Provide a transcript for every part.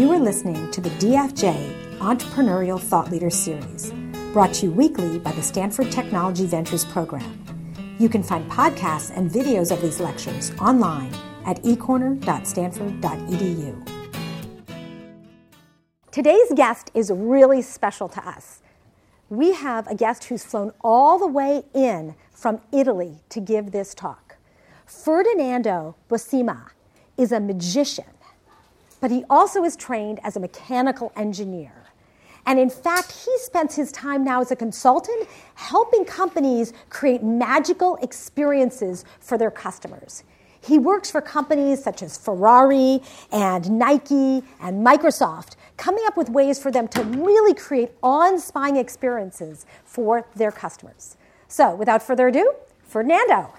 You are listening to the DFJ Entrepreneurial Thought Leader Series, brought to you weekly by the Stanford Technology Ventures Program. You can find podcasts and videos of these lectures online at ecorner.stanford.edu. Today's guest is really special to us. We have a guest who's flown all the way in from Italy to give this talk. Ferdinando Buscema is a magician, but he also is trained as a mechanical engineer. And in fact, he spends his time now as a consultant helping companies create magical experiences for their customers. He works for companies such as Ferrari and Nike and Microsoft, coming up with ways for them to really create awe inspiring experiences for their customers. So, without further ado, Fernando.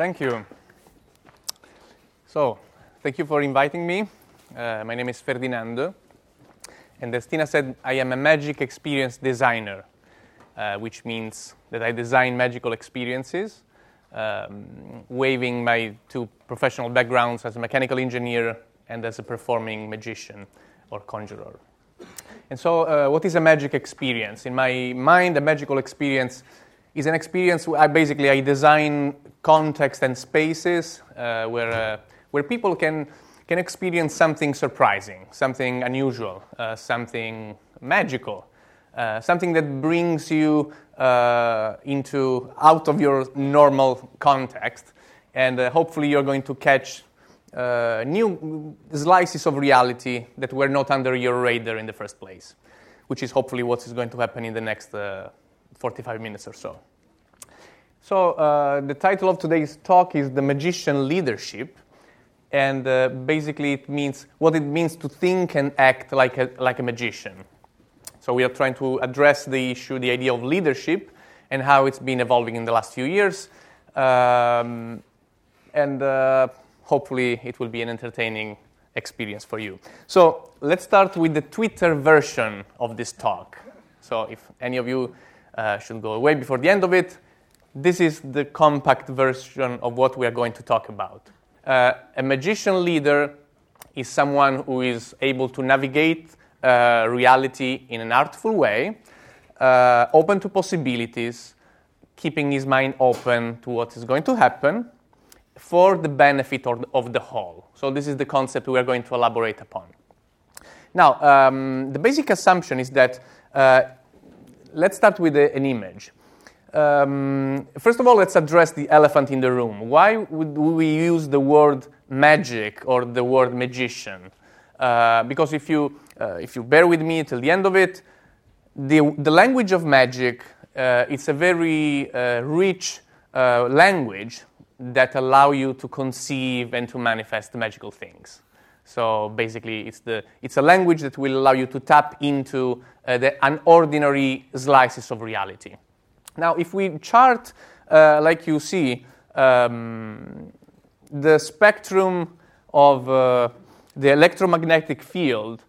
Thank you. So, thank you for inviting me. Uh, my name is Ferdinando. And as Tina said, I am a magic experience designer, uh, which means that I design magical experiences, um, waving my two professional backgrounds as a mechanical engineer and as a performing magician or conjurer. And so, uh, what is a magic experience? In my mind, a magical experience is an experience where I basically I design context and spaces uh, where, uh, where people can can experience something surprising, something unusual, uh, something magical, uh, something that brings you uh, into out of your normal context, and uh, hopefully you're going to catch new slices of reality that were not under your radar in the first place, which is hopefully what is going to happen in the next 45 minutes or so. So, the title of today's talk is The Magician Leadership and uh, basically it means what it means to think and act like a, like a magician. So we are trying to address the issue, the idea of leadership, and how it's been evolving in the last few years. Um, and uh, hopefully it will be an entertaining experience for you. So let's start with the Twitter version of this talk. So if any of you uh, should go away before the end of it, this is the compact version of what we are going to talk about uh, a magician leader is someone who is able to navigate uh, reality in an artful way, uh, open to possibilities, keeping his mind open to what is going to happen for the benefit of the whole. So, this is the concept we are going to elaborate upon. Now, um, the basic assumption is that uh, let's start with a, an image. Um, first of all, let's address the elephant in the room. Why would we use the word magic or the word magician? Uh, because if you, uh, if you bear with me till the end of it, the, the language of magic uh, it's a very uh, rich uh, language that allow you to conceive and to manifest magical things. So basically, it's, the, it's a language that will allow you to tap into uh, the unordinary slices of reality. Now, if we chart, uh, like you see, um, the spectrum of uh, the electromagnetic field,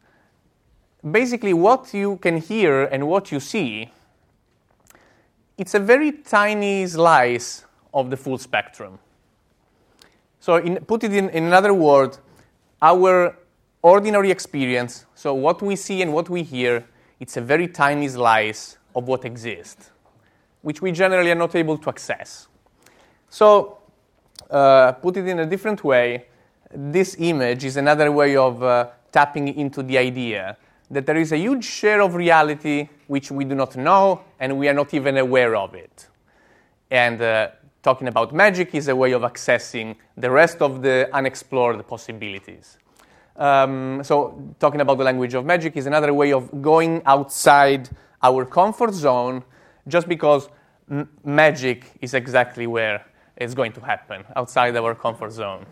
basically what you can hear and what you see, it's a very tiny slice of the full spectrum. So, in, put it in, in another word, our ordinary experience, so what we see and what we hear, it's a very tiny slice of what exists which we generally are not able to access. So, uh, put it in a different way, this image is another way of uh, tapping into the idea that there is a huge share of reality which we do not know and we are not even aware of it. And uh, talking about magic is a way of accessing the rest of the unexplored possibilities. Um, so, talking about the language of magic is another way of going outside our comfort zone just because m- magic is exactly where it's going to happen, outside our comfort zone.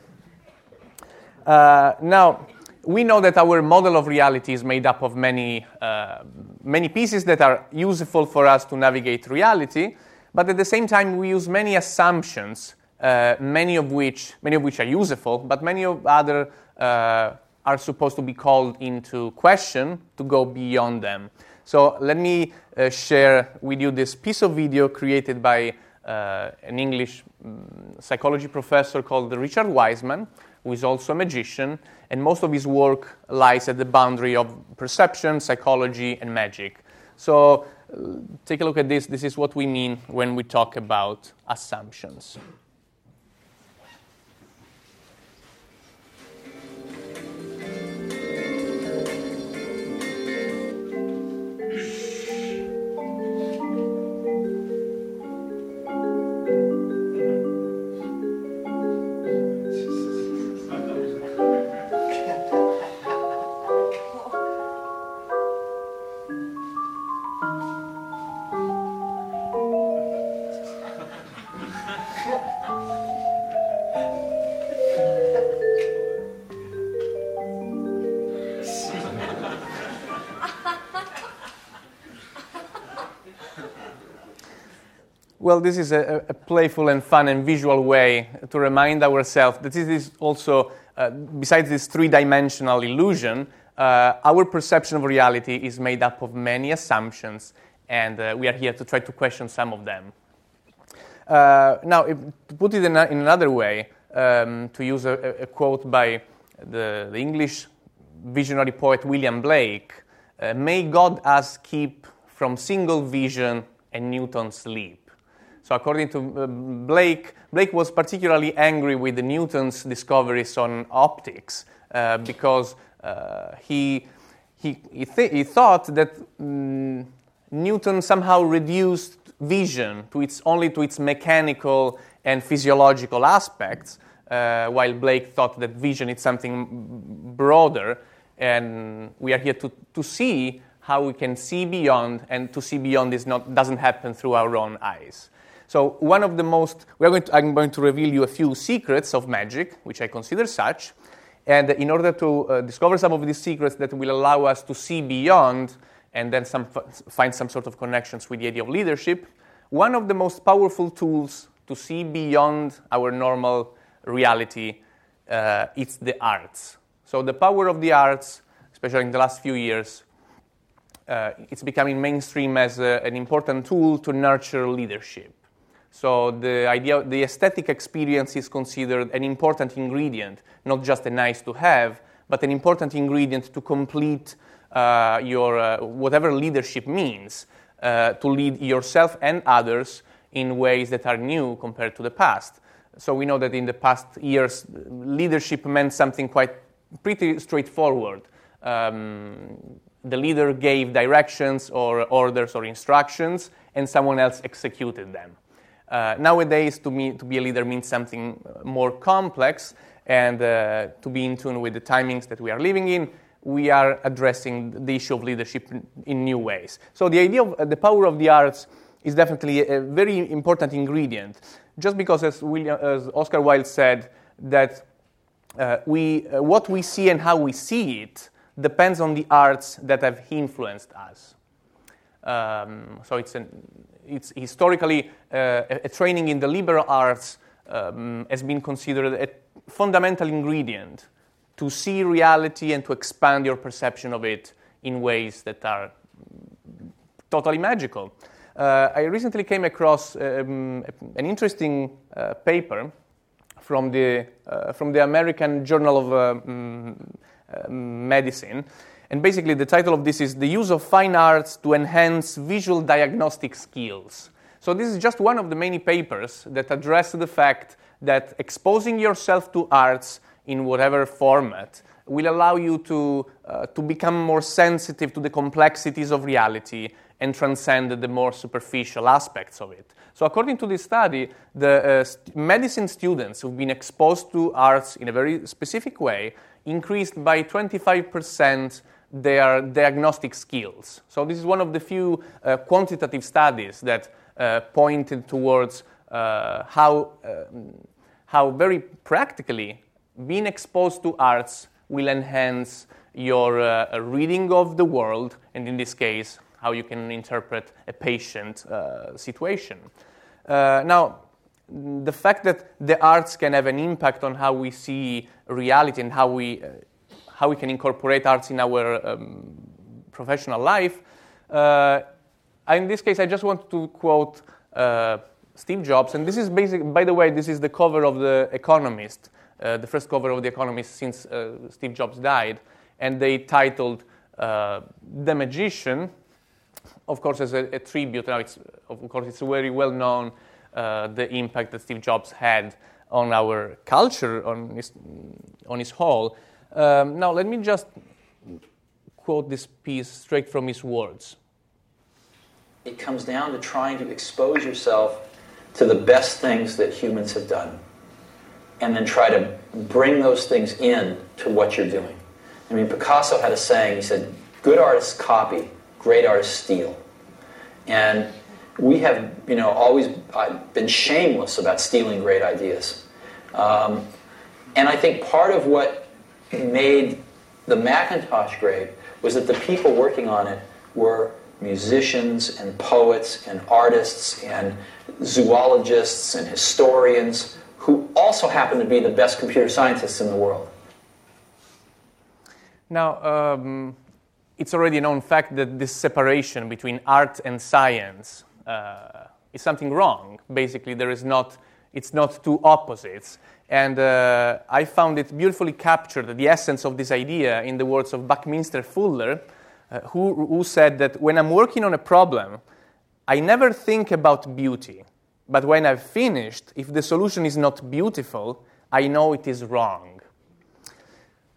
Uh, now, we know that our model of reality is made up of many, uh, many pieces that are useful for us to navigate reality, but at the same time, we use many assumptions, uh, many of which many of which are useful, but many of other uh, are supposed to be called into question to go beyond them. So let me uh, share with you this piece of video created by uh, an English um, psychology professor called Richard Wiseman, who is also a magician, and most of his work lies at the boundary of perception, psychology, and magic. So, take a look at this. This is what we mean when we talk about assumptions. Well, this is a, a, playful and fun and visual way to remind ourselves that this is also, uh, besides this three dimensional illusion, uh, our perception of reality is made up of many assumptions, and uh, we are here to try to question some of them. Uh, now, if, to put it in, a, in another way, um, to use a, a, quote by the, the, English visionary poet William Blake uh, May God us keep from single vision and Newton's leap. So, according to uh, Blake, Blake was particularly angry with Newton's discoveries on optics uh, because uh, he, he, he, th- he, thought that mm, Newton somehow reduced vision to its, only to its mechanical and physiological aspects, uh, while Blake thought that vision is something broader. And we are here to, to see how we can see beyond, and to see beyond is not, doesn't happen through our own eyes. So one of the most, going to, I'm going to reveal you a few secrets of magic, which I consider such. And in order to uh, discover some of these secrets that will allow us to see beyond and then some, find some sort of connections with the idea of leadership, one of the most powerful tools to see beyond our normal reality uh, is the arts. So the power of the arts, especially in the last few years, uh, it's becoming mainstream as a, an important tool to nurture leadership. So the idea, the aesthetic experience is considered an important ingredient, not just a nice to have, but an important ingredient to complete uh, your uh, whatever leadership means, uh, to lead yourself and others in ways that are new compared to the past. So we know that in the past years, leadership meant something quite pretty straightforward. Um, the leader gave directions or orders or instructions, and someone else executed them. Uh, nowadays, to, me, to be a leader means something uh, more complex, and uh, to be in tune with the timings that we are living in, we are addressing the issue of leadership in, new ways. So, the idea of uh, the power of the arts is definitely a, very important ingredient. Just because, as, William, as Oscar Wilde said, that uh, we, uh, what we see and how we see it depends on the arts that have influenced us. Um, so it's an, it's historically uh, a, training in the liberal arts um, has been considered a fundamental ingredient to see reality and to expand your perception of it in ways that are totally magical. Uh, I recently came across um, an interesting uh, paper from the, uh, from the American Journal of um, Medicine and basically, the title of this is The Use of Fine Arts to Enhance Visual Diagnostic Skills. So, this is just one of the many papers that address the fact that exposing yourself to arts in whatever format will allow you to, uh, to become more sensitive to the complexities of reality and transcend the more superficial aspects of it. So, according to this study, the uh, st- medicine students who've been exposed to arts in a very specific way increased by 25% their diagnostic skills. So, this is one of the few uh, quantitative studies that uh, pointed towards uh, how, uh, how very practically being exposed to arts will enhance your uh, reading of the world, and in this case, how you can interpret a patient uh, situation. now, the fact that the arts can have an impact on how we see reality and how we how we can incorporate arts in our um, professional life. Uh, in this case, I just want to quote uh, Steve Jobs, and this is basic. By the way, this is the cover of the Economist, uh, the first cover of the Economist since uh, Steve Jobs died, and they titled uh, "The Magician." Of course, as a, a, tribute. Now, it's of course it's very well known uh, the impact that Steve Jobs had on our culture, on his on his whole. Um, now, let me just quote this piece straight from his words. It comes down to trying to expose yourself to the best things that humans have done and then try to bring those things in to what you're doing. I mean, Picasso had a saying, he said, good artists copy, great artists steal. And we have, you know, always been shameless about stealing great ideas. Um, and I think part of what made the Macintosh great was that the people working on it were musicians and poets and artists and zoologists and historians who also happen to be the best computer scientists in the world. Now, um, it's already a known fact that this separation between art and science uh, is something wrong. Basically, there is not, it's not two opposites. And uh, I found it beautifully captured, the essence of this idea, in the words of Buckminster Fuller, uh, who, who said that when I'm working on a problem, I never think about beauty. But when I've finished, if the solution is not beautiful, I know it is wrong.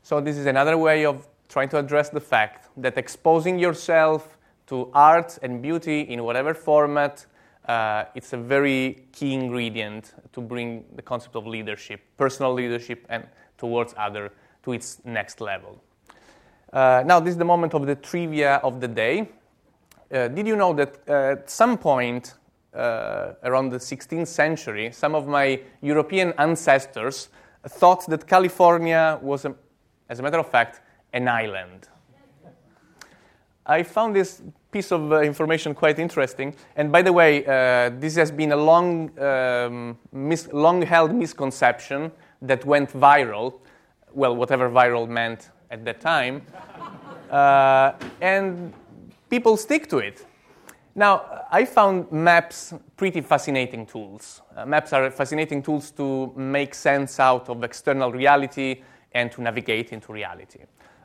So, this is another way of trying to address the fact that exposing yourself to art and beauty in whatever format, uh, it's a very key ingredient to bring the concept of leadership, personal leadership, and towards other to its next level. Uh, now, this is the moment of the trivia of the day. Uh, did you know that uh, at some point uh, around the 16th century, some of my European ancestors thought that California was, a, as a matter of fact, an island? I found this piece of uh, information quite interesting. And by the way, uh, this has been a long, um, mis- long held misconception that went viral. Well, whatever viral meant at that time. Uh, and people stick to it. Now, I found maps pretty fascinating tools. Uh, maps are fascinating tools to make sense out of external reality and to navigate into reality.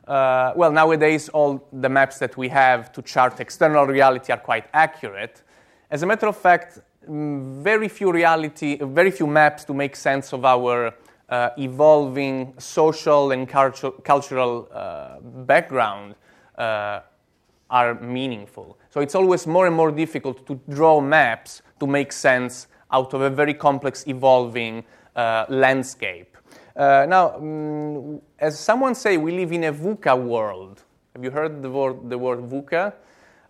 Uh, well, nowadays, all the maps that we have to chart external reality are quite accurate. As a matter of fact, mm, very few reality, very few maps to make sense of our uh, evolving social and cultu- cultural uh, background uh, are meaningful. So it's always more and more difficult to draw maps to make sense out of a very complex, evolving uh, landscape. Uh, now, um, as someone say, we live in a VUCA world. Have you heard the word, the word VUCA?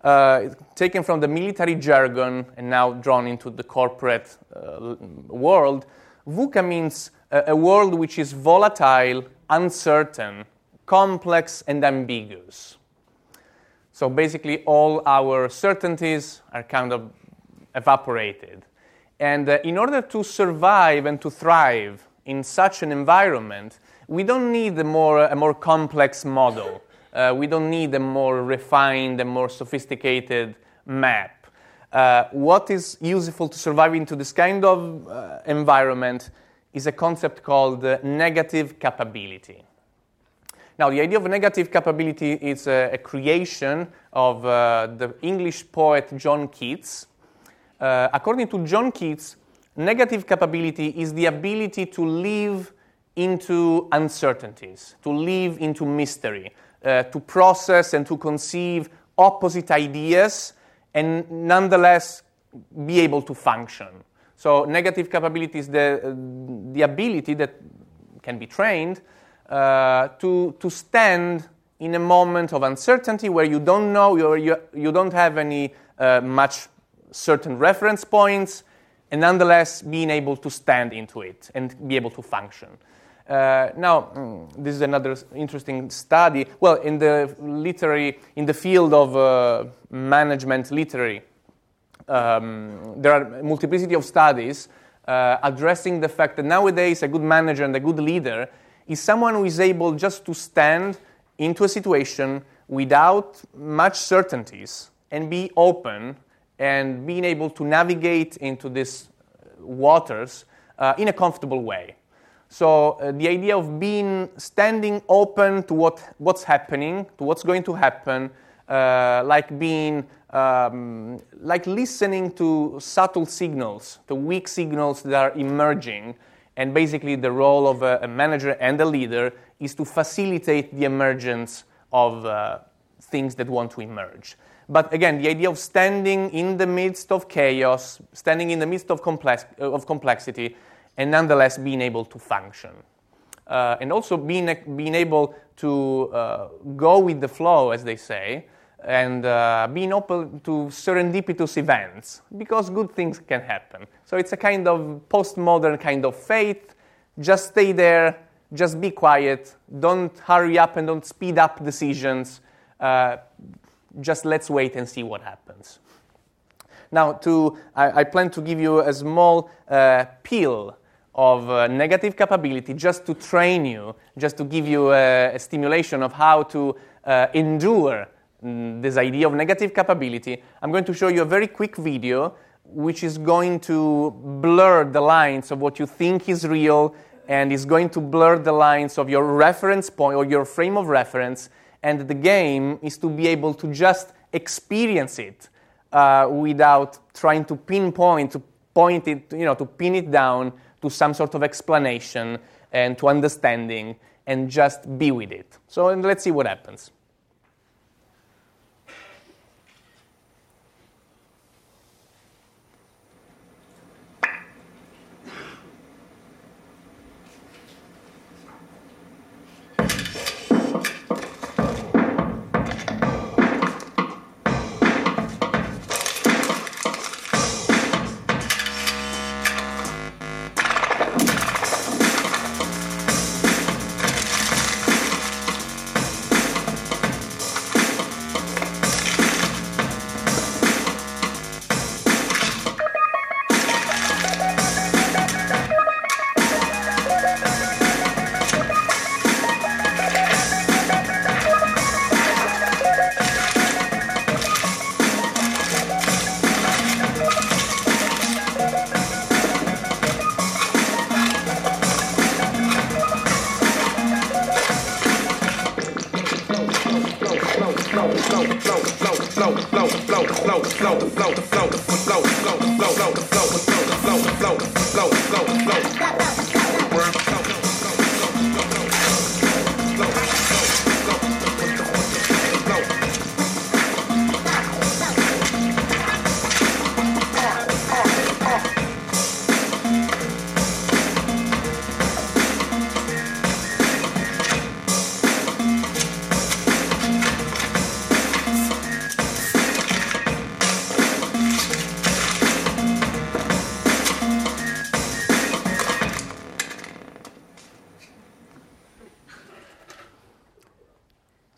Uh, taken from the military jargon and now drawn into the corporate uh, world. VUCA means a, a world which is volatile, uncertain, complex, and ambiguous. So basically, all our certainties are kind of evaporated. And uh, in order to survive and to thrive in such an environment, we don't need a more, a more complex model. Uh, we don't need a more refined and more sophisticated map. Uh, what is useful to survive into this kind of uh, environment is a concept called uh, negative capability. Now, the idea of negative capability is a, a creation of uh, the English poet John Keats. Uh, according to John Keats, negative capability is the ability to live into uncertainties, to live into mystery, uh, to process and to conceive opposite ideas and nonetheless be able to function. So, negative capability is the, the ability that can be trained uh, to, to stand in a moment of uncertainty where you don't know, you, you don't have any uh, much certain reference points, and nonetheless being able to stand into it and be able to function. Uh, now, mm, this is another interesting study. Well, in the literary, in the field of uh, management literary, um, there are multiplicity of studies uh, addressing the fact that nowadays a good manager and a good leader is someone who is able just to stand into a situation without much certainties and be open and being able to navigate into these waters uh, in a comfortable way. So uh, the idea of being standing open to what, what's happening, to what's going to happen, uh, like being um, like listening to subtle signals, to weak signals that are emerging, and basically the role of a, a manager and a leader is to facilitate the emergence of uh, things that want to emerge. But again, the idea of standing in the midst of chaos, standing in the midst of, complex, of complexity, and nonetheless being able to function. Uh, and also being, being able to uh, go with the flow, as they say, and uh, being open to serendipitous events, because good things can happen. So it's a kind of postmodern kind of faith. Just stay there, just be quiet, don't hurry up and don't speed up decisions. Just let's wait and see what happens. Now, to, I, I plan to give you a small uh, peel of uh, negative capability just to train you, just to give you a, a stimulation of how to uh, endure mm, this idea of negative capability. I'm going to show you a very quick video which is going to blur the lines of what you think is real and is going to blur the lines of your reference point or your frame of reference. And the game is to be able to just experience it uh, without trying to pinpoint, to point it, you know, to pin it down to some sort of explanation and to understanding and just be with it. So let's see what happens.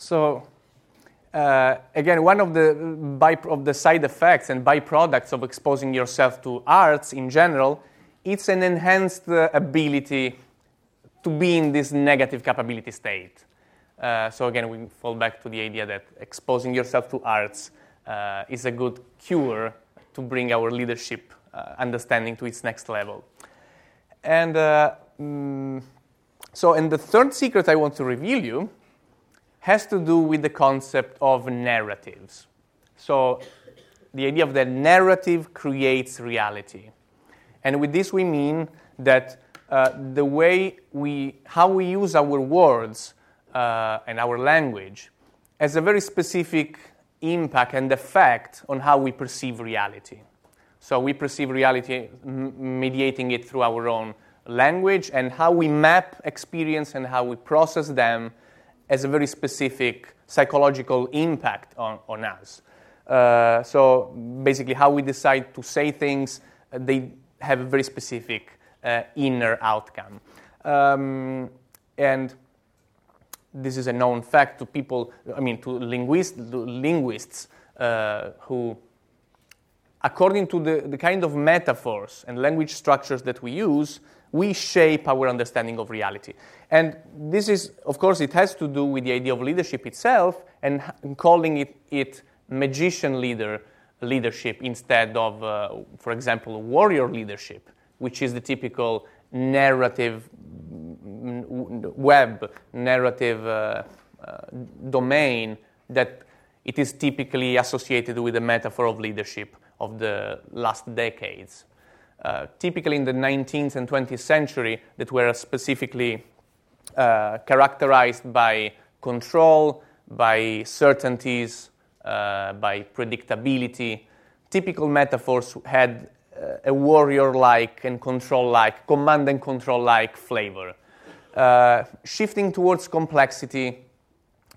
So uh, again, one of the, by, of the side effects and byproducts of exposing yourself to arts in general, it's an enhanced uh, ability to be in this negative capability state. Uh, so again, we fall back to the idea that exposing yourself to arts uh, is a good cure to bring our leadership uh, understanding to its next level. And mm, so, and the third secret I want to reveal you has to do with the concept of narratives. So, the idea of the narrative creates reality. And with this, we mean that uh, the way we, how we use our words uh, and our language has a very specific impact and effect on how we perceive reality. So we perceive reality m- mediating it through our own language and how we map experience and how we process them has a very specific psychological impact on, on us. Uh, so basically, how we decide to say things, uh, they have a very specific uh, inner outcome. Um, and this is a known fact to people, I mean, to linguists, to linguists uh, who, according to the, the kind of metaphors and language structures that we use, we shape our understanding of reality. And this is, of course, it has to do with the idea of leadership itself and calling it, it magician leader leadership instead of, uh, for example, warrior leadership. which is the typical narrative web, narrative uh, uh, domain that it is typically associated with the metaphor of leadership of the last decades. Uh, typically in the 19th and 20th century, that were specifically uh, characterized by control, by certainties, uh, by predictability. Typical metaphors had uh, a warrior like and control like, command and control like flavor. Uh, shifting towards complexity,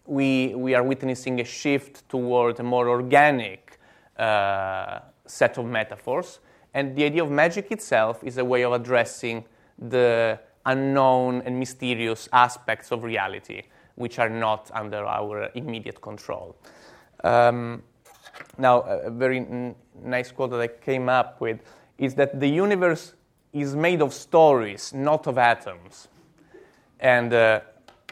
we, we are witnessing a shift toward a more organic uh, set of metaphors. And the idea of magic itself is a way of addressing the unknown and mysterious aspects of reality, which are not under our immediate control. Um, now, a very n- nice quote that I came up with is that the universe is made of stories, not of atoms. And uh,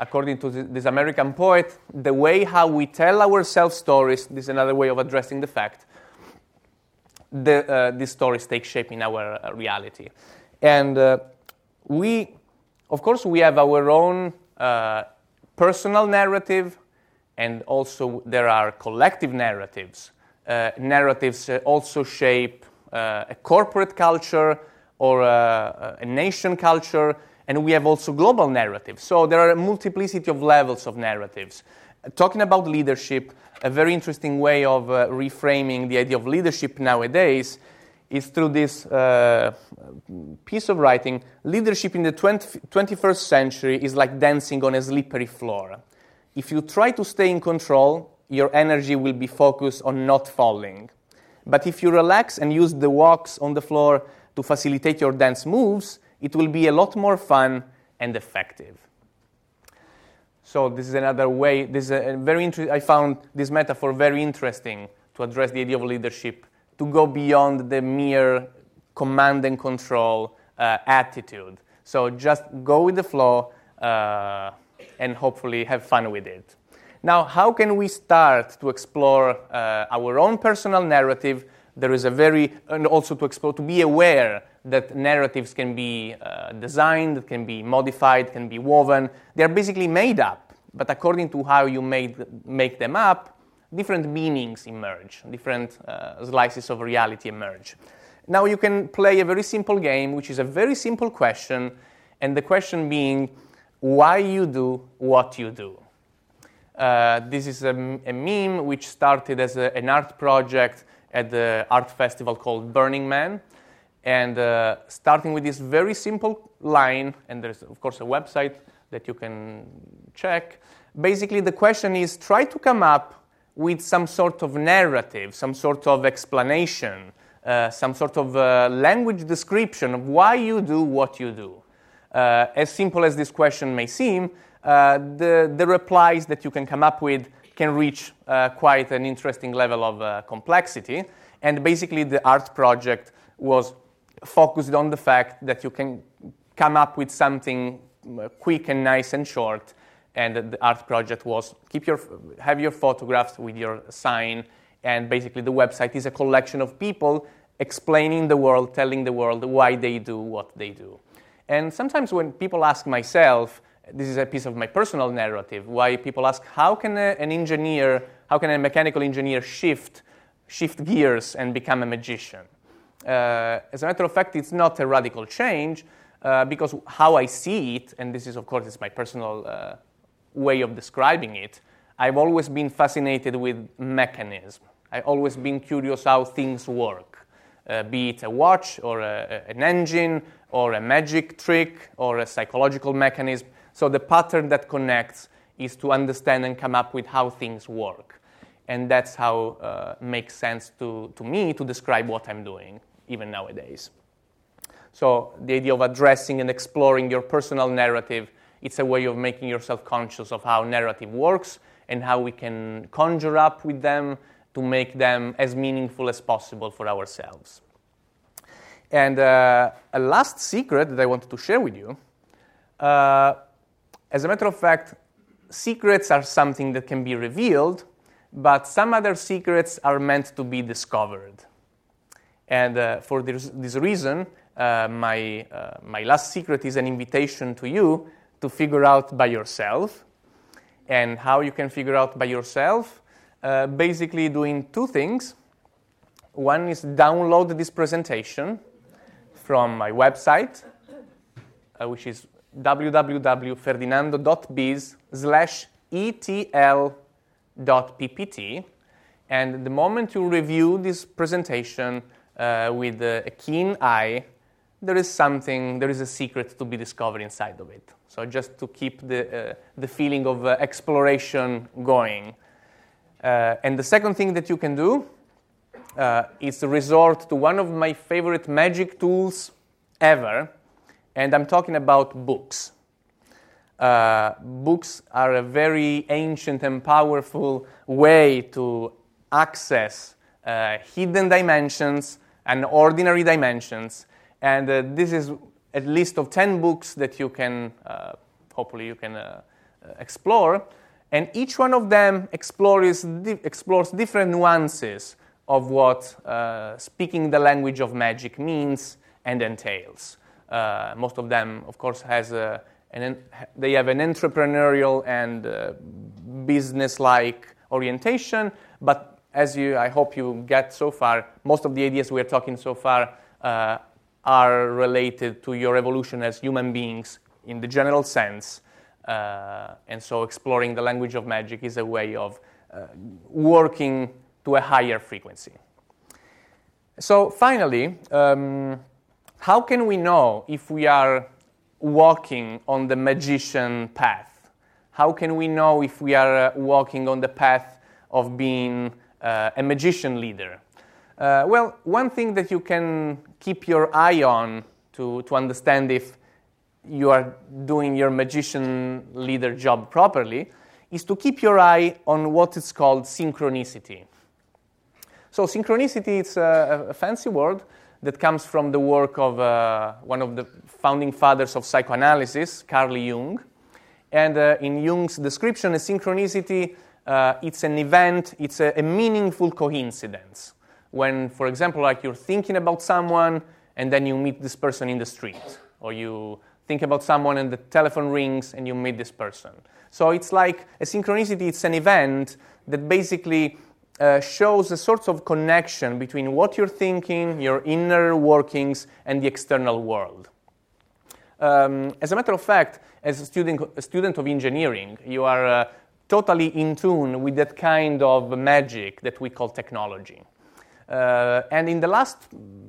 according to this American poet, the way how we tell ourselves stories, is another way of addressing the fact, the, uh, these stories take shape in our uh, reality. And uh, we, of course, we have our own personal narrative, and also there are collective narratives. Narratives also shape a corporate culture or a, a nation culture and we have also global narratives. So there are a multiplicity of levels of narratives. Talking about leadership, a very interesting way of uh, reframing the idea of leadership nowadays is through this uh, piece of writing. Leadership in the 20, 21st century is like dancing on a slippery floor. If you try to stay in control, your energy will be focused on not falling. But if you relax and use the walks on the floor to facilitate your dance moves, it will be a lot more fun and effective. So this is another way. This is a very inter- I found this metaphor very interesting to address the idea of leadership, to go beyond the mere command and control uh, attitude. So just go with the flow uh, and hopefully have fun with it. Now, how can we start to explore uh, our own personal narrative? There is a very, and also to explore, to be aware that narratives can be uh, designed, can be modified, can be woven. They're basically made up, but according to how you made, make them up, different meanings emerge, different uh, slices of reality emerge. Now you can play a very simple game, which is a very simple question, and the question being why you do what you do. Uh, this is a, a, meme which started as a, an art project at the art festival called Burning Man. And uh, starting with this very simple line, and there's, of course, a website that you can check. Basically, the question is try to come up with some sort of narrative, some sort of explanation, uh, some sort of uh, language description of why you do what you do. Uh, as simple as this question may seem, uh, the, the replies that you can come up with can reach uh, quite an interesting level of complexity. And basically, the art project was focused on the fact that you can come up with something uh, quick and nice and short. And the art project was keep your, have your photographs with your sign. And basically, the website is a collection of people explaining the world, telling the world why they do what they do. And sometimes when people ask myself, this is a piece of my personal narrative, why people ask, how can a, an engineer, how can a mechanical engineer shift, shift gears and become a magician? Uh, as a matter of fact, it's not a radical change uh, because how I see it, and this is, of course, it's my personal uh, way of describing it, I've always been fascinated with mechanism. I've always been curious how things work, uh, be it a watch or a, an engine or a magic trick or a psychological mechanism. So the pattern that connects is to understand and come up with how things work. And that's how uh, makes sense to, to me to describe what I'm doing even nowadays. So the idea of addressing and exploring your personal narrative, it's a way of making yourself conscious of how narrative works and how we can conjure up with them to make them as meaningful as possible for ourselves. And uh, a last secret that I wanted to share with you. Uh, as a matter of fact, secrets are something that can be revealed, but some other secrets are meant to be discovered. And uh, for this, this reason, uh, my, uh, my last secret is an invitation to you to figure out by yourself. And how you can figure out by yourself? Uh, basically, doing two things. One is download this presentation from my website, uh, which is www.ferdinando.biz slash etl.ppt. And the moment you review this presentation uh, with a keen eye, there is something, there is a secret to be discovered inside of it. So just to keep the, uh, the feeling of uh, exploration going. Uh, and the second thing that you can do uh, is to resort to one of my favorite magic tools ever, and I'm talking about books. Uh, books are a very ancient and powerful way to access uh, hidden dimensions and ordinary dimensions. And uh, this is a list of 10 books that you can, uh, hopefully, you can uh, explore. And each one of them explores, di- explores different nuances of what uh, speaking the language of magic means and entails. Uh, most of them, of course, has a, an, they have an entrepreneurial and uh, business-like orientation. But as you, I hope you get so far, most of the ideas we are talking so far uh, are related to your evolution as human beings in the general sense. Uh, and so exploring the language of magic is a way of uh, working to a higher frequency. So, finally, um, how can we know if we are walking on the magician path? How can we know if we are uh, walking on the path of being uh, a magician leader? Uh, well, one thing that you can keep your eye on to, to understand if you are doing your magician leader job properly is to keep your eye on what is called synchronicity. So, synchronicity is a, a fancy word that comes from the work of uh, one of the founding fathers of psychoanalysis, Carl Jung. And uh, in Jung's description, a synchronicity uh, it's an event, it's a, a meaningful coincidence. When, for example, like you're thinking about someone and then you meet this person in the street, or you think about someone and the telephone rings and you meet this person. So it's like a synchronicity, it's an event that basically uh, shows a sort of connection between what you're thinking, your inner workings, and the external world. Um, as a matter of fact, as a student, a student of engineering, you are uh, totally in tune with that kind of magic that we call technology. Uh, and in the last,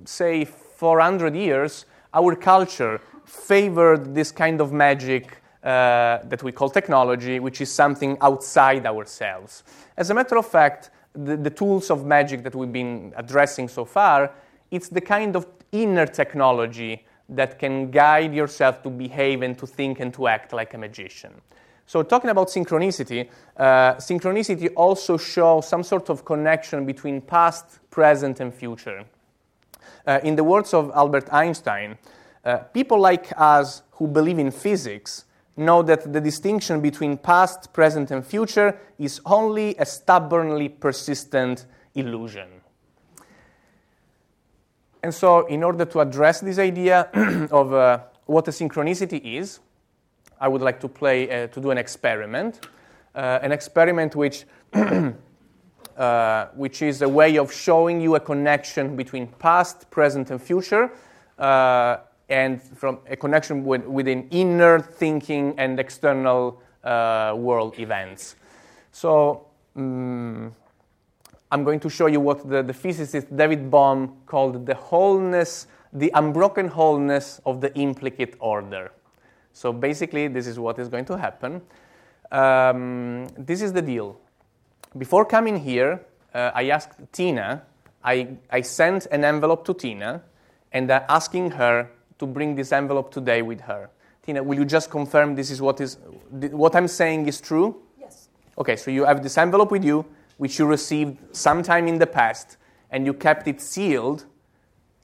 say, 400 years, our culture favored this kind of magic uh, that we call technology, which is something outside ourselves. As a matter of fact, the, the, tools of magic that we've been addressing so far, it's the kind of inner technology that can guide yourself to behave and to think and to act like a magician. So, talking about synchronicity, uh, synchronicity also shows some sort of connection between past, present, and future. Uh, in the words of Albert Einstein, uh, people like us who believe in physics know that the distinction between past, present, and future is only a stubbornly persistent illusion. And so, in order to address this idea of uh, what a synchronicity is, I would like to play uh, to do an experiment, uh, an experiment which uh, which is a way of showing you a connection between past, present, and future, uh, and from a connection with, within inner thinking and external uh, world events. So um, I'm going to show you what the, the physicist David Bohm called the wholeness, the unbroken wholeness of the implicate order. So basically, this is what is going to happen. Um, this is the deal. Before coming here, uh, I asked Tina, I, I sent an envelope to Tina and uh, asking her to bring this envelope today with her. Tina, will you just confirm this is what is what I'm saying is true? Yes. Okay, so you have this envelope with you, which you received sometime in the past, and you kept it sealed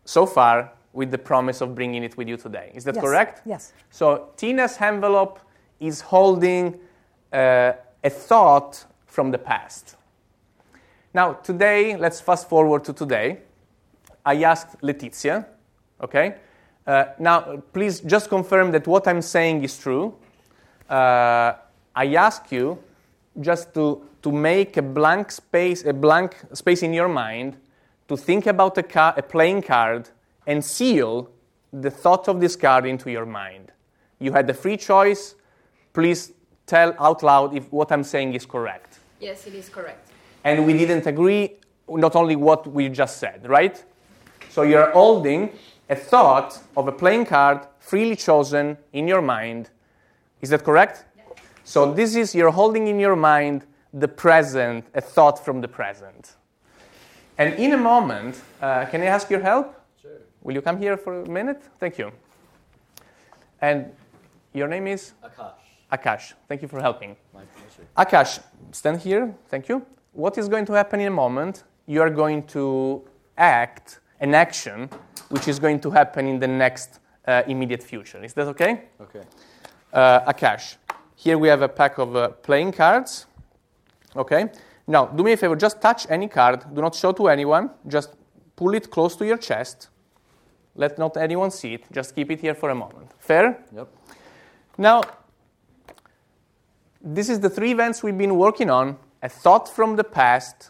so far with the promise of bringing it with you today. Is that yes. correct? Yes. So Tina's envelope is holding uh, a thought from the past. Now, today, let's fast forward to today. I asked Letizia, okay? Uh, now, please just confirm that what I'm saying is true. Uh, I ask you just to, to make a blank space, a blank space in your mind, to think about a, car, a playing card and seal the thought of this card into your mind. You had the free choice. Please tell out loud if what I'm saying is correct. Yes, it is correct. And we didn't agree not only what we just said, right? So you're holding a thought of a playing card freely chosen in your mind. Is that correct? So this is you're holding in your mind the present, a thought from the present. And in a moment, uh, can I ask your help? Will you come here for a minute? Thank you. And your name is? Akash. Akash. Thank you for helping. My pleasure. Akash, stand here. Thank you. What is going to happen in a moment? You are going to act an action which is going to happen in the next uh, immediate future. Is that okay? Okay. Uh, Akash, here we have a pack of uh, playing cards. Okay? Now, do me a favor, just touch any card. Do not show to anyone. Just pull it close to your chest. Let not anyone see it. Just keep it here for a moment. Fair? Yep. Now, this is the three events we've been working on a thought from the past,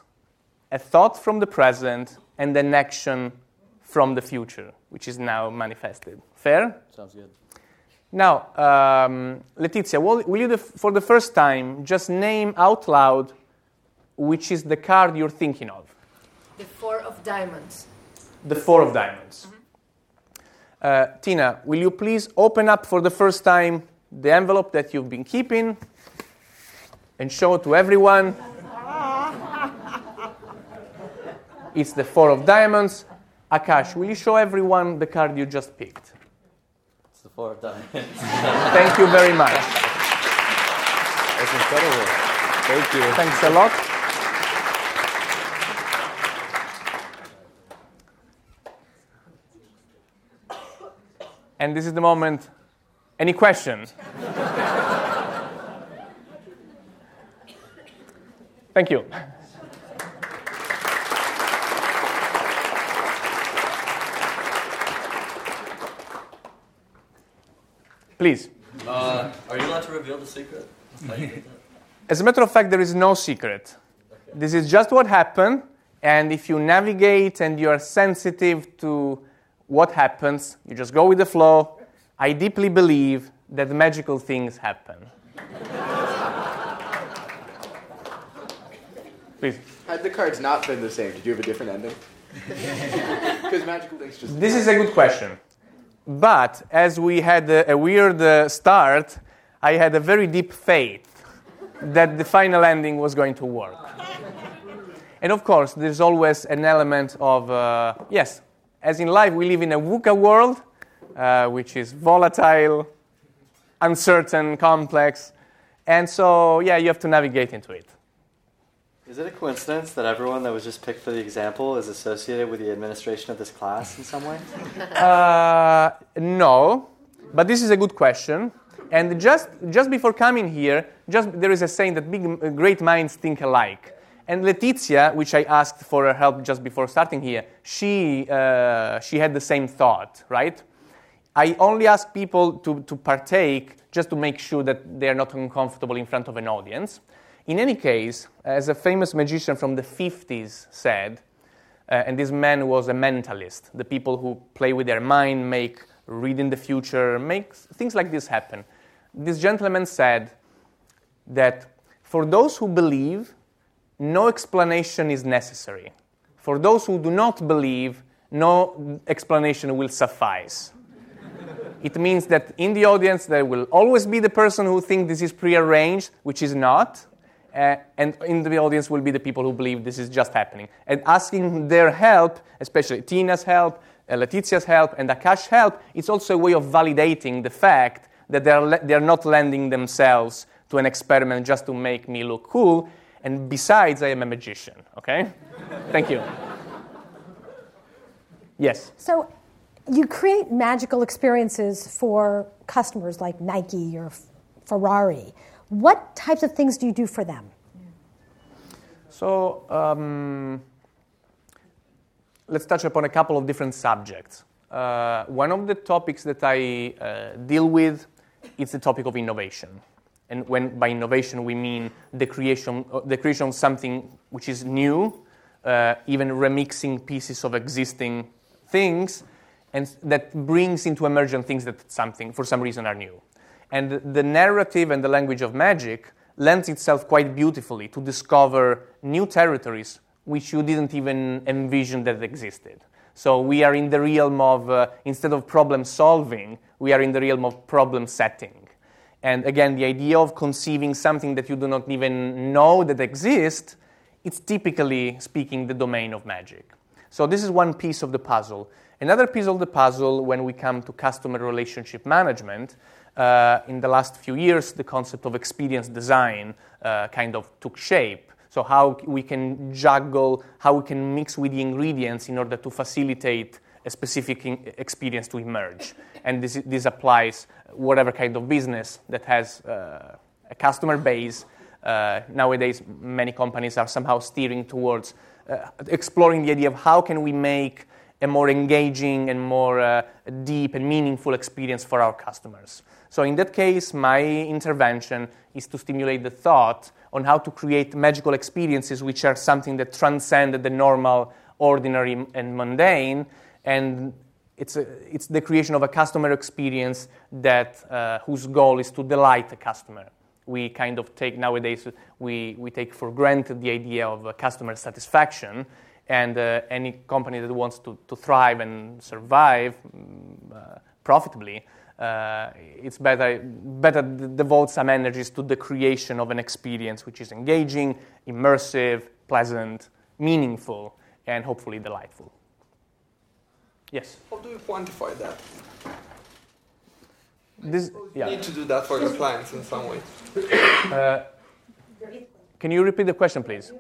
a thought from the present, and an action from the future, which is now manifested. Fair? Sounds good. Now, um, Letizia, will, will you, the, for the first time, just name out loud which is the card you're thinking of? The four of diamonds. The Four of Diamonds. Uh, Tina, will you please open up for the first time the envelope that you've been keeping and show it to everyone? it's the Four of Diamonds. Akash, will you show everyone the card you just picked? It's the four of diamonds. Thank you very much. That's incredible. Thank you. Thanks a lot. And this is the moment. Any questions? Thank you. Please. Uh, are you allowed to reveal the secret? How you did that? As a matter of fact, there is no secret. This is just what happened, and if you navigate and you are sensitive to what happens, you just go with the flow. I deeply believe that magical things happen. Please. Had the cards not been the same, did you have a different ending? Because magical things just. This is a good question. But as we had a, a weird uh, start, I had a very deep faith that the final ending was going to work. And of course, there's always an element of, uh, yes, as in life, we live in a VUCA world, uh, which is volatile, uncertain, complex. And so, yeah, you have to navigate into it. Is it a coincidence that everyone that was just picked for the example is associated with the administration of this class in some way? Uh, no, but this is a good question. And just, just before coming here, just, there is a saying that big, great minds think alike. And Letizia, which I asked for her help just before starting here, she, uh, she had the same thought, right? I only ask people to, to partake just to make sure that they are not uncomfortable in front of an audience. In any case, as a famous magician from the 50s said, uh, and this man was a mentalist, the people who play with their mind, make read in the future, make things like this happen. This gentleman said that for those who believe, no explanation is necessary. For those who do not believe, no explanation will suffice. it means that in the audience there will always be the person who thinks this is prearranged, which is not, uh, and in the audience will be the people who believe this is just happening. And asking their help, especially Tina's help, uh, Letizia's help, and Akash's help, it's also a way of validating the fact that they're, le- they're not lending themselves to an experiment just to make me look cool. And besides, I am a magician, okay? Thank you. Yes. So you create magical experiences for customers like Nike or Ferrari. What types of things do you do for them? So, um, let's touch upon a couple of different subjects. Uh, one of the topics that I uh, deal with is the topic of innovation. And when by innovation we mean the creation, the creation of something which is new, uh, even remixing pieces of existing things, and that brings into emergent things that something, for some reason, are new. And the narrative and the language of magic lends itself quite beautifully to discover new territories which you didn't even envision that existed. So we are in the realm of, uh, instead of problem solving, we are in the realm of problem setting. And again, the idea of conceiving something that you do not even know that exists, it's typically speaking the domain of magic. So this is one piece of the puzzle. Another piece of the puzzle when we come to customer relationship management, uh, in the last few years, the concept of experience design uh, kind of took shape. So, how we can juggle, how we can mix with the ingredients in order to facilitate a specific experience to emerge. And this, this applies whatever kind of business that has uh, a customer base. Uh, nowadays, many companies are somehow steering towards uh, exploring the idea of how can we make a more engaging and more uh, deep and meaningful experience for our customers. So, in that case, my intervention is to stimulate the thought on how to create magical experiences which are something that transcend the normal, ordinary, and mundane. And it's, a, it's the creation of a customer experience that, uh, whose goal is to delight the customer. We kind of take nowadays, we, we take for granted the idea of uh, customer satisfaction. And uh, any company that wants to, to thrive and survive mm, uh, profitably uh, it's better, better devote some energies to the creation of an experience which is engaging, immersive, pleasant, meaningful, and hopefully delightful. Yes? How do you quantify that? This, yeah. You need to do that for your clients in some way. Uh, can you repeat the question, please?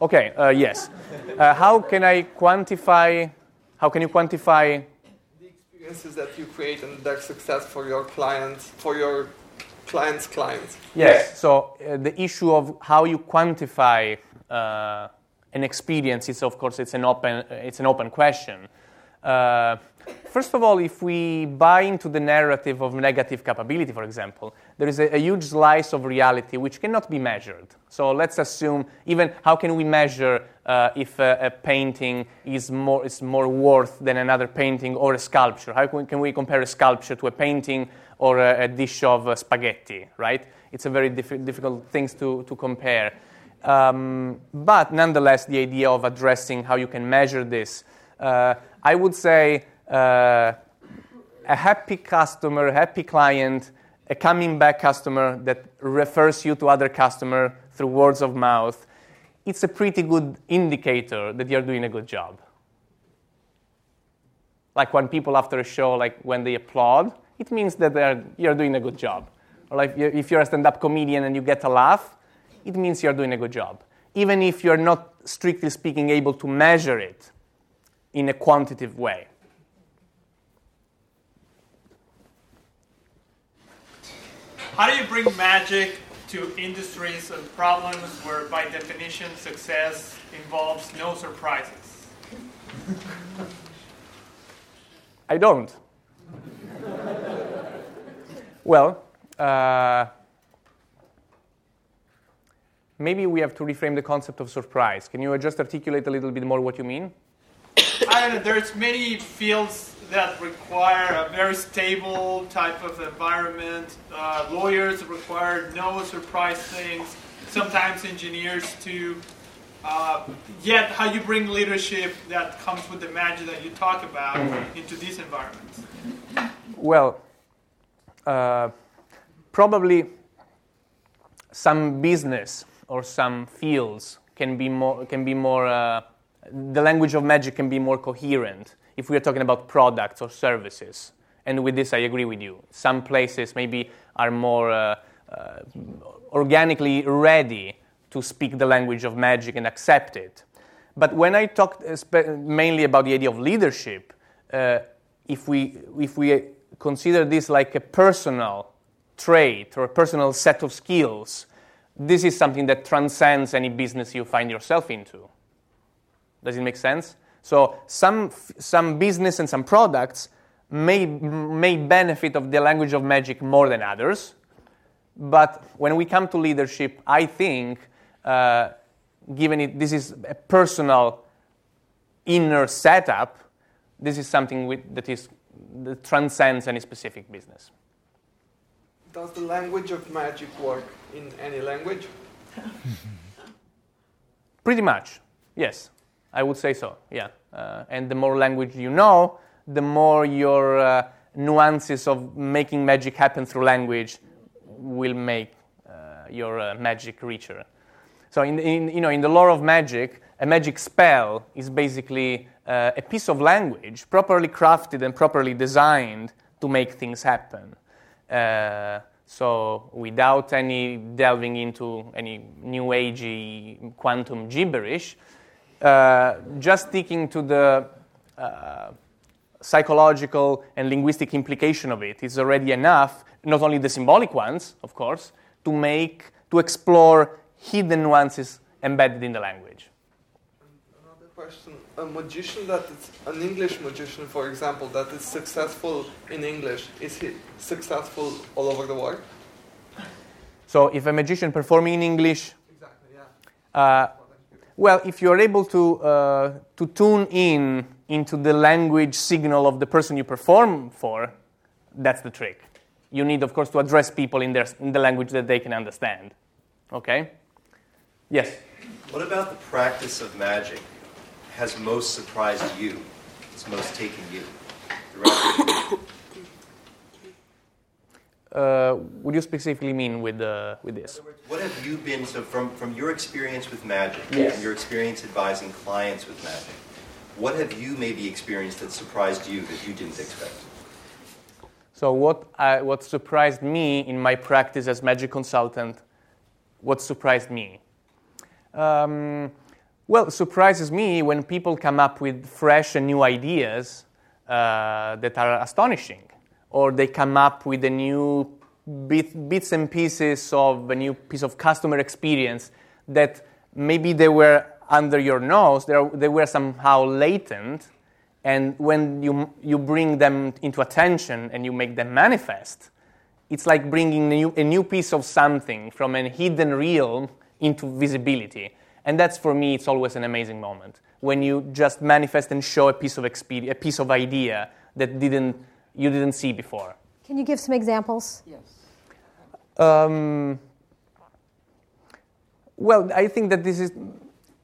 Okay, uh, yes. Uh, how can I quantify, how can you quantify the experiences that you create and their success for your clients, for your clients' clients. Yes. So uh, the issue of how you quantify uh, an experience is, of course, it's an open, it's an open question. Uh, First of all, if we buy into the narrative of negative capability, for example, there is a, a, huge slice of reality which cannot be measured. So let's assume, even how can we measure uh, if a, a, painting is more, is more worth than another painting or a sculpture? How can we, can we compare a sculpture to a painting or a, a dish of uh, spaghetti, right? It's a very diff- difficult thing to, to compare. Um, but nonetheless, the idea of addressing how you can measure this, I would say uh, a happy customer, happy client, a coming back customer that refers you to other customer through words of mouth, it's a pretty good indicator that you're doing a good job. Like when people after a show, like when they applaud, it means that you're doing a good job. Or like if you're a stand-up comedian and you get a laugh, it means you're doing a good job. Even if you're not strictly speaking able to measure it in a quantitative way. How do you bring magic to industries and problems where, by definition, success involves no surprises? I don't. well, uh, maybe we have to reframe the concept of surprise. Can you just articulate a little bit more what you mean? I don't know. There's many fields that require a very stable type of environment. Uh, lawyers require no surprise things. Sometimes engineers too. Uh, yet, how you bring leadership that comes with the magic that you talk about mm-hmm. into these environments? Well, uh, probably some business or some fields can be more can be more. Uh, the language of magic can be more coherent if we are talking about products or services. And with this, I agree with you. Some places maybe are more uh, uh, organically ready to speak the language of magic and accept it. But when I talk mainly about the idea of leadership, uh, if, we, if we consider this like a personal trait or a personal set of skills, this is something that transcends any business you find yourself into. Does it make sense? So some, some business and some products may, may benefit of the language of magic more than others. But when we come to leadership, I think, uh, given it this is a personal inner setup, this is something with, that is that transcends any specific business. Does the language of magic work in any language? Pretty much, yes. I would say so, yeah. Uh, and the more language you know, the more your uh, nuances of making magic happen through language will make uh, your uh, magic richer. So, in, in, you know, in the lore of magic, a magic spell is basically uh, a piece of language properly crafted and properly designed to make things happen. So, without any delving into any new agey quantum gibberish, uh, just sticking to the uh, psychological and linguistic implication of it is already enough, not only the symbolic ones, of course, to make, to explore hidden nuances embedded in the language. Another question. A magician that is an English magician, for example, that is successful in English, is he successful all over the world? So if a magician performing in English, Exactly, yeah. uh, well, if you're able to, uh, to tune in into the language signal of the person you perform for, that's the trick. You need, of course, to address people in, their, in the language that they can understand. Okay? Yes? What about the practice of magic has most surprised you? It's most taken you? Uh, what do you specifically mean with, uh, with this? What have you been, so from, from your experience with magic, Yes. and your experience advising clients with magic, what have you maybe experienced that surprised you that you didn't expect? So, what, I, what surprised me in my practice as magic consultant, what surprised me? Um, well, it surprises me when people come up with fresh and new ideas uh, that are astonishing, or they come up with a new bit, bits and pieces of a new piece of customer experience that maybe they were under your nose, they, are, they were somehow latent, and when you, you bring them into attention and you make them manifest, it's like bringing a new, a new piece of something from a hidden realm into visibility. And that's for me, it's always an amazing moment when you just manifest and show a piece of experience, a piece of idea that didn't, you didn't see before. Can you give some examples? Yes. Um, well, I think that this is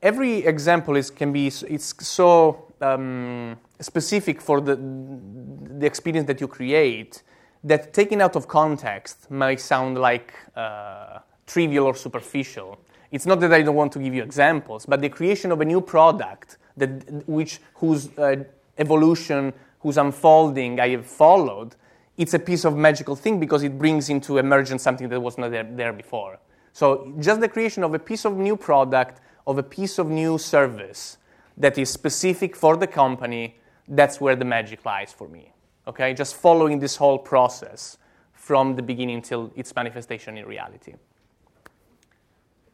every example is can be it's so um, specific for the the experience that you create that taken out of context might sound like uh, trivial or superficial. It's not that I don't want to give you examples, but the creation of a new product that which whose uh, evolution, whose unfolding I have followed, it's a piece of magical thing because it brings into emergence something that was not there, there before. So just the creation of a piece of new product, of a piece of new service that is specific for the company, that's where the magic lies for me. Okay, just following this whole process from the beginning till its manifestation in reality.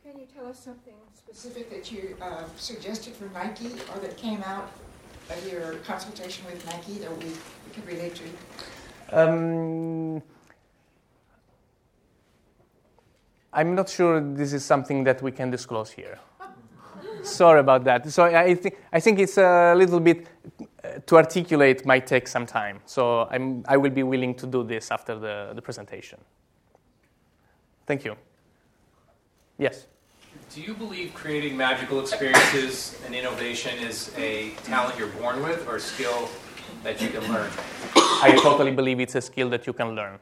Can you tell us something specific that you uh, suggested for Nike or that came out your consultation with Maggie that we, we could relate to? Um, I'm not sure this is something that we can disclose here. Sorry about that. So I think I think it's a little bit uh, to articulate might take some time. So I'm I will be willing to do this after the, the presentation. Thank you. Yes. Do you believe creating magical experiences and innovation is a talent you're born with or a skill that you can learn? I totally believe it's a skill that you can learn.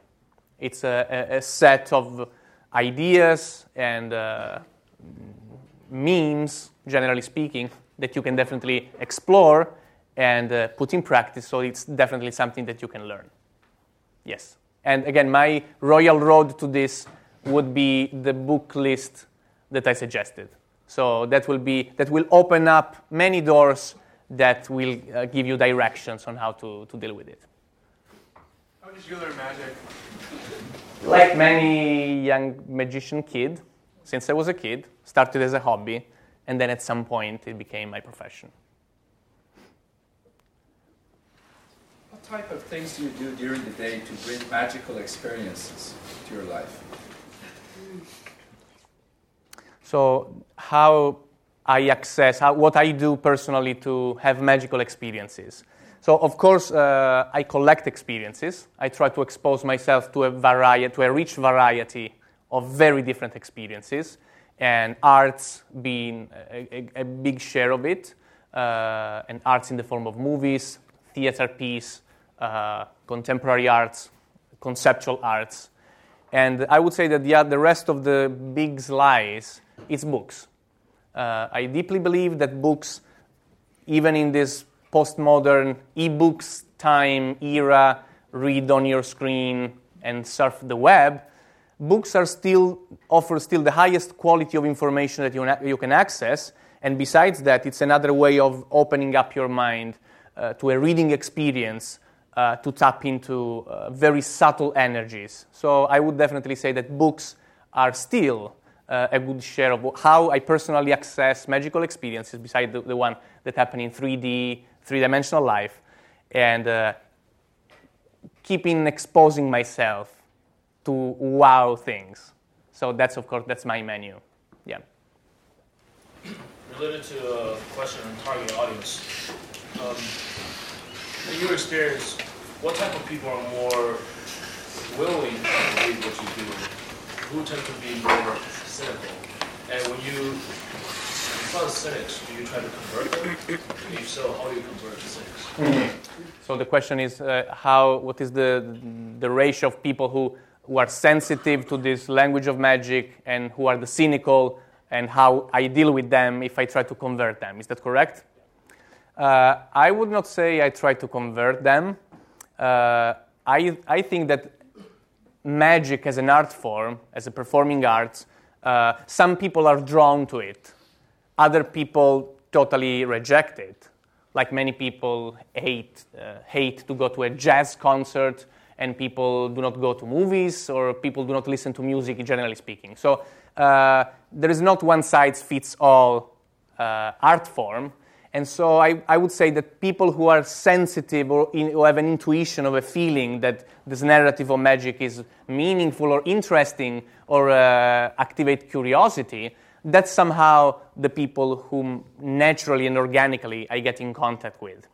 It's a, a, set of ideas and uh, memes, generally speaking, that you can definitely explore and uh, put in practice. So it's definitely something that you can learn. Yes. And again, my royal road to this would be the book list that I suggested. So that will be that will open up many doors that will uh, give you directions on how to, to deal with it. How did you learn magic? Like many young magician kid, since I was a kid, started as a hobby, and then at some point it became my profession. What type of things do you do during the day to bring magical experiences to your life? So, how I access, how, what I do personally to have magical experiences. So, of course, uh, I collect experiences. I try to expose myself to a variety, to a rich variety of very different experiences, and arts being a, a, a big share of it. Uh, and arts in the form of movies, theater piece, uh, contemporary arts, conceptual arts. And I would say that the, the rest of the big slice is books. Uh, I deeply believe that books, even in this postmodern e-books time era, read on your screen and surf the web, books are still offer still the highest quality of information that you, you can access. And besides that, it's another way of opening up your mind uh, to a reading experience uh, to tap into uh, very subtle energies. So I would definitely say that books are still uh, a good share of how I personally access magical experiences, besides the, the one that happen in 3D, three dimensional life, and uh, keeping exposing myself to wow things. So that's, of course, that's my menu. Yeah. Related to a question on target audience, um, in your experience, what type of people are more willing to read what you do? Who tend to be more And when you do you try to convert them? If so, how do you convert the cynics? So the question is, uh, how? What is the the ratio of people who who are sensitive to this language of magic and who are the cynical, and how I deal with them if I try to convert them? Is that correct? Uh, I would not say I try to convert them. Uh, I, I think that magic as an art form, as a performing art, uh, some people are drawn to it. Other people totally reject it. Like many people hate, uh, hate to go to a jazz concert, and people do not go to movies, or people do not listen to music, generally speaking. So uh, there is not one size fits all uh, art form. And so I, I, would say that people who are sensitive or, in, or, have an intuition of a feeling that this narrative of magic is meaningful or interesting or uh, activate curiosity, that's somehow the people whom naturally and organically I get in contact with.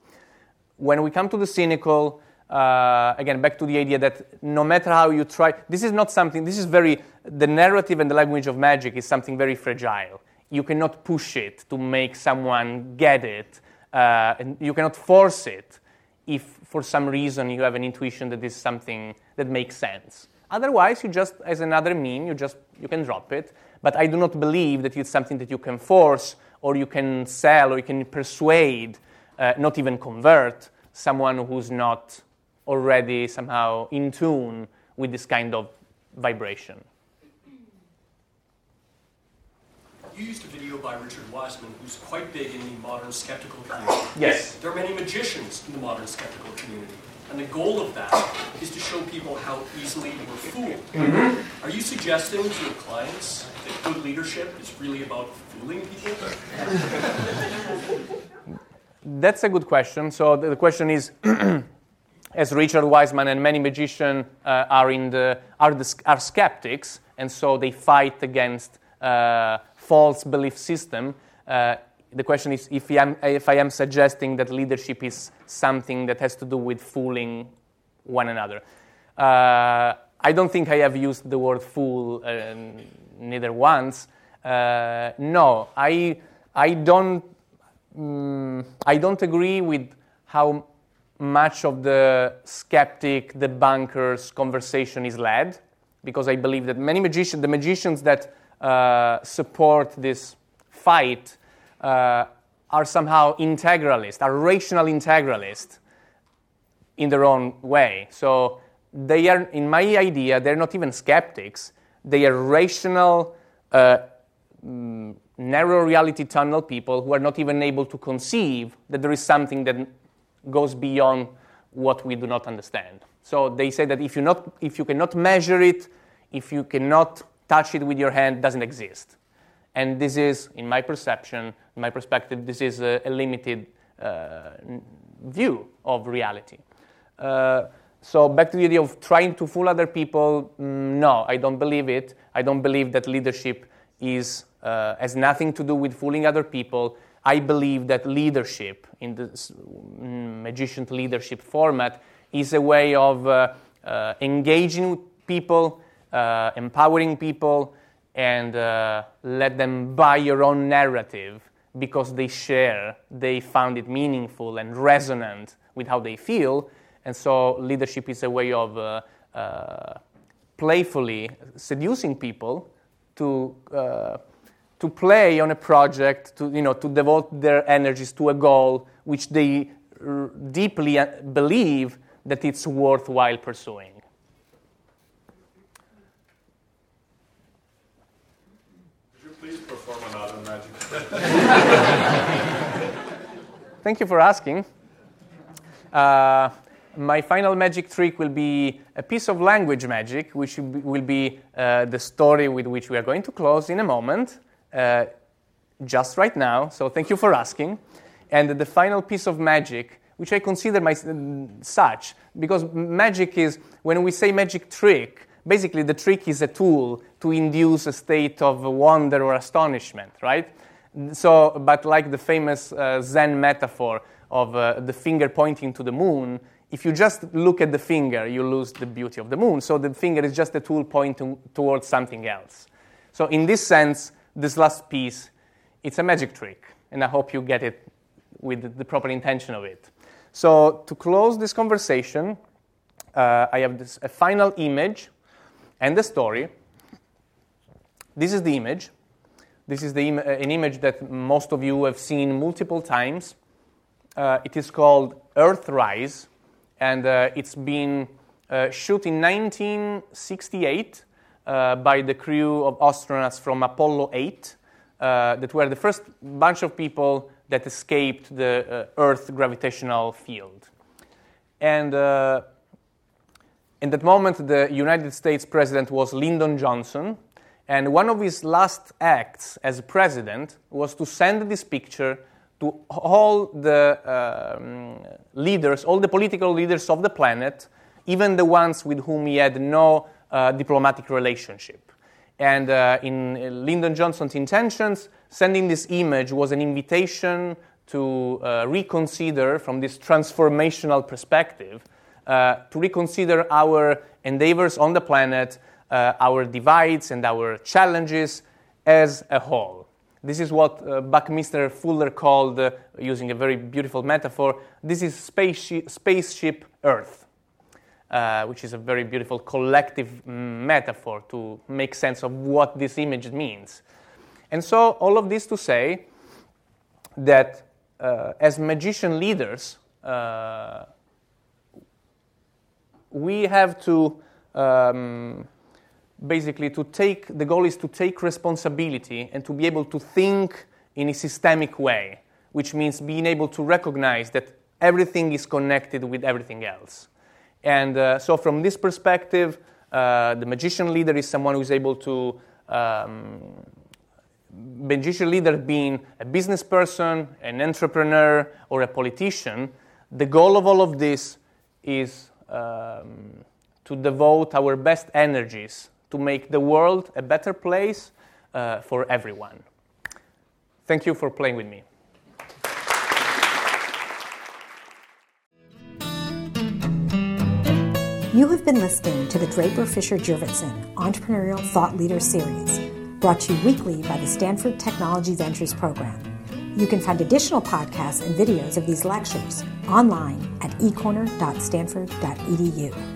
When we come to the cynical, uh, again, back to the idea that no matter how you try, this is not something, this is very, the narrative and the language of magic is something very fragile you cannot push it to make someone get it, uh, and you cannot force it if for some reason you have an intuition that this is something that makes sense. Otherwise, you just, as another meme, you just you can drop it. But I do not believe that it's something that you can force or you can sell or you can persuade, uh, not even convert someone who's not already somehow in tune with this kind of vibration. You used a video by Richard Wiseman, who's quite big in the modern skeptical community. Yes. There are many magicians in the modern skeptical community. And the goal of that is to show people how easily we're fooled. Mm-hmm. Are you suggesting to your clients that good leadership is really about fooling people? That's a good question. So the question is, as Richard Wiseman and many magicians uh, are in the are, the are skeptics, and so they fight against uh, false belief system. Uh, the question is if I, am, if I am suggesting that leadership is something that has to do with fooling one another. Uh, I don't think I have used the word fool uh, neither once. Uh, no, I, I, don't, um, I don't agree with how much of the skeptic, the banker's conversation is led, because I believe that many magicians, the magicians that uh, support this fight uh, are somehow integralist, are rational integralist in their own way. So they are, in my idea, they're not even skeptics. They are rational, uh, mm, narrow reality tunnel people who are not even able to conceive that there is something that goes beyond what we do not understand. So they say that if you, not, if you cannot measure it, if you cannot touch it with your hand doesn't exist. And this is, in my perception, in my perspective, this is a, a limited uh, view of reality. Uh, so back to the idea of trying to fool other people. Mm, no, I don't believe it. I don't believe that leadership is uh, has nothing to do with fooling other people. I believe that leadership in the mm, magician leadership format is a way of uh, uh, engaging people, uh, empowering people, and uh, let them buy your own narrative because they share, they found it meaningful and resonant with how they feel. And so leadership is a way of uh, uh, playfully seducing people to, uh, to play on a project, to, you know, to devote their energies to a goal which they r- deeply uh, believe that it's worthwhile pursuing. Could you please perform another magic Thank you for asking. Uh, my final magic trick will be a piece of language magic, which will be uh, the story with which we are going to close in a moment, uh, just right now. So thank you for asking. And the final piece of magic, which I consider my, such, because magic is, when we say magic trick, basically the trick is a tool to induce a state of wonder or astonishment, right? So, but like the famous uh, Zen metaphor of uh, the finger pointing to the moon, if you just look at the finger, you lose the beauty of the moon. So the finger is just a tool pointing towards something else. So in this sense, this last piece, it's a magic trick, and I hope you get it with the proper intention of it. So to close this conversation, uh, I have this, a final image and a story. This is the image. This is Im- an image that most of you have seen multiple times. Uh, it is called Earthrise, and uh, it's been uh, shot in 1968 uh, by the crew of astronauts from Apollo 8, uh, that were the first bunch of people that escaped the uh, Earth gravitational field. And in that moment, the United States president was Lyndon Johnson, and one of his last acts as president was to send this picture to all the um, leaders, all the political leaders of the planet, even the ones with whom he had no uh, diplomatic relationship. And uh, in Lyndon Johnson's intentions, sending this image was an invitation to uh, reconsider from this transformational perspective, uh, to reconsider our endeavors on the planet, uh, our divides and our challenges as a whole. This is what uh, Buckminster Fuller called, uh, using a very beautiful metaphor, this is spaceship, spaceship Earth, uh, which is a very beautiful collective metaphor to make sense of what this image means. And so, all of this to say that uh, as magician leaders, uh, we have to um, basically to take the goal is to take responsibility and to be able to think in a systemic way which means being able to recognize that everything is connected with everything else. And uh, so from this perspective uh, the magician leader is someone who is able to um, magician leader being a business person an entrepreneur or a politician the goal of all of this is um, to devote our best energies to make the world a better place uh, for everyone. Thank you for playing with me. You have been listening to the Draper Fisher Jurvetson Entrepreneurial Thought Leader Series, brought to you weekly by the Stanford Technology Ventures Program. You can find additional podcasts and videos of these lectures online at ecorner.stanford.edu.